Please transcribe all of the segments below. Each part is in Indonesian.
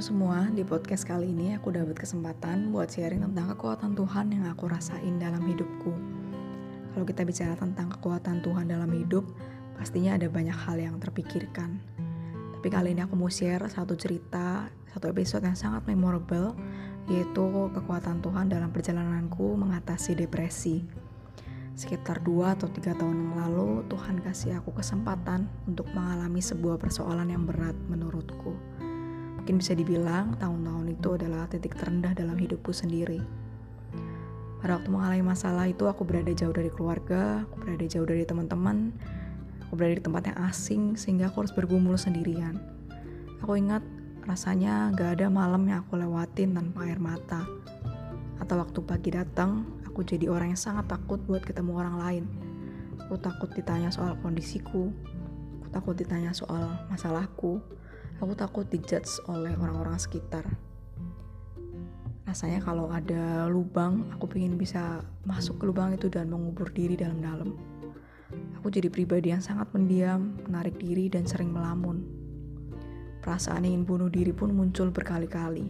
Semua, di podcast kali ini aku dapat kesempatan buat sharing tentang kekuatan Tuhan yang aku rasain dalam hidupku. Kalau kita bicara tentang kekuatan Tuhan dalam hidup, pastinya ada banyak hal yang terpikirkan. Tapi kali ini aku mau share satu cerita, satu episode yang sangat memorable, yaitu kekuatan Tuhan dalam perjalananku mengatasi depresi. Sekitar 2 atau 3 tahun yang lalu, Tuhan kasih aku kesempatan untuk mengalami sebuah persoalan yang berat menurutku Mungkin bisa dibilang tahun-tahun itu adalah titik terendah dalam hidupku sendiri. Pada waktu mengalami masalah itu aku berada jauh dari keluarga, aku berada jauh dari teman-teman, aku berada di tempat yang asing sehingga aku harus bergumul sendirian. Aku ingat rasanya gak ada malam yang aku lewatin tanpa air mata. Atau waktu pagi datang, aku jadi orang yang sangat takut buat ketemu orang lain. Aku takut ditanya soal kondisiku, aku takut ditanya soal masalahku, aku takut dijudge oleh orang-orang sekitar. Rasanya kalau ada lubang aku ingin bisa masuk ke lubang itu dan mengubur diri dalam-dalam. Aku jadi pribadi yang sangat mendiam menarik diri dan sering melamun. Perasaan ingin bunuh diri pun muncul berkali-kali.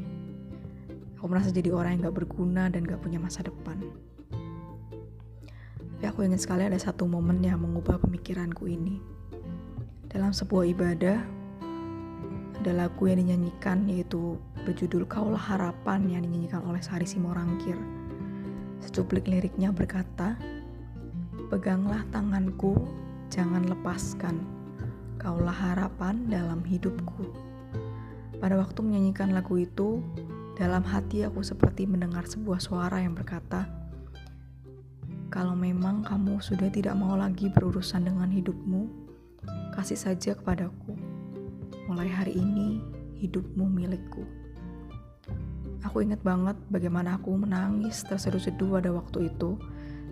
Aku merasa jadi orang yang gak berguna dan gak punya masa depan. Tapi aku ingin sekali ada satu momen yang mengubah pemikiranku ini. Dalam sebuah ibadah ada lagu yang dinyanyikan yaitu berjudul Kaulah Harapan yang dinyanyikan oleh Sari Simorangkir. Secuplik liriknya berkata, Peganglah tanganku, jangan lepaskan. Kaulah harapan dalam hidupku. Pada waktu menyanyikan lagu itu, dalam hati aku seperti mendengar sebuah suara yang berkata, "Kalau memang kamu sudah tidak mau lagi berurusan dengan hidupmu, kasih saja kepadaku." Mulai hari ini hidupmu milikku. Aku ingat banget bagaimana aku menangis terseduh-seduh pada waktu itu,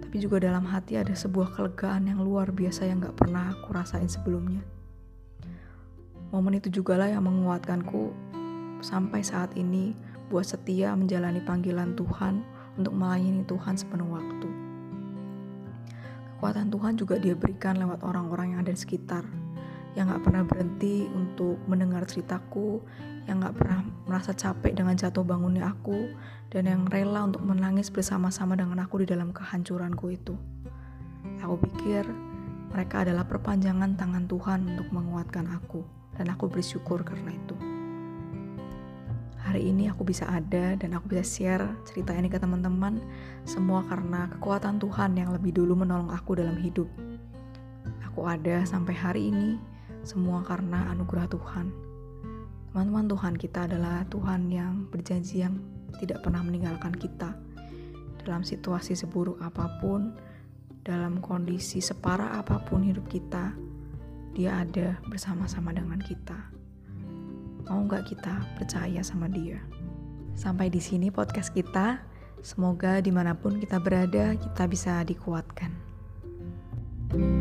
tapi juga dalam hati ada sebuah kelegaan yang luar biasa yang gak pernah aku rasain sebelumnya. Momen itu juga lah yang menguatkanku sampai saat ini buat setia menjalani panggilan Tuhan untuk melayani Tuhan sepenuh waktu. Kekuatan Tuhan juga dia berikan lewat orang-orang yang ada di sekitar, yang gak pernah berhenti untuk mendengar ceritaku, yang gak pernah merasa capek dengan jatuh bangunnya aku, dan yang rela untuk menangis bersama-sama dengan aku di dalam kehancuranku itu. Aku pikir mereka adalah perpanjangan tangan Tuhan untuk menguatkan aku, dan aku bersyukur karena itu. Hari ini aku bisa ada dan aku bisa share cerita ini ke teman-teman, semua karena kekuatan Tuhan yang lebih dulu menolong aku dalam hidup. Aku ada sampai hari ini semua karena anugerah Tuhan. Teman-teman, Tuhan kita adalah Tuhan yang berjanji yang tidak pernah meninggalkan kita. Dalam situasi seburuk apa pun, dalam kondisi separah apa pun hidup kita, dia ada bersama-sama dengan kita. Mau nggak kita percaya sama dia? Sampai di sini podcast kita. Semoga di mana pun kita berada, kita bisa dikuatkan. thank you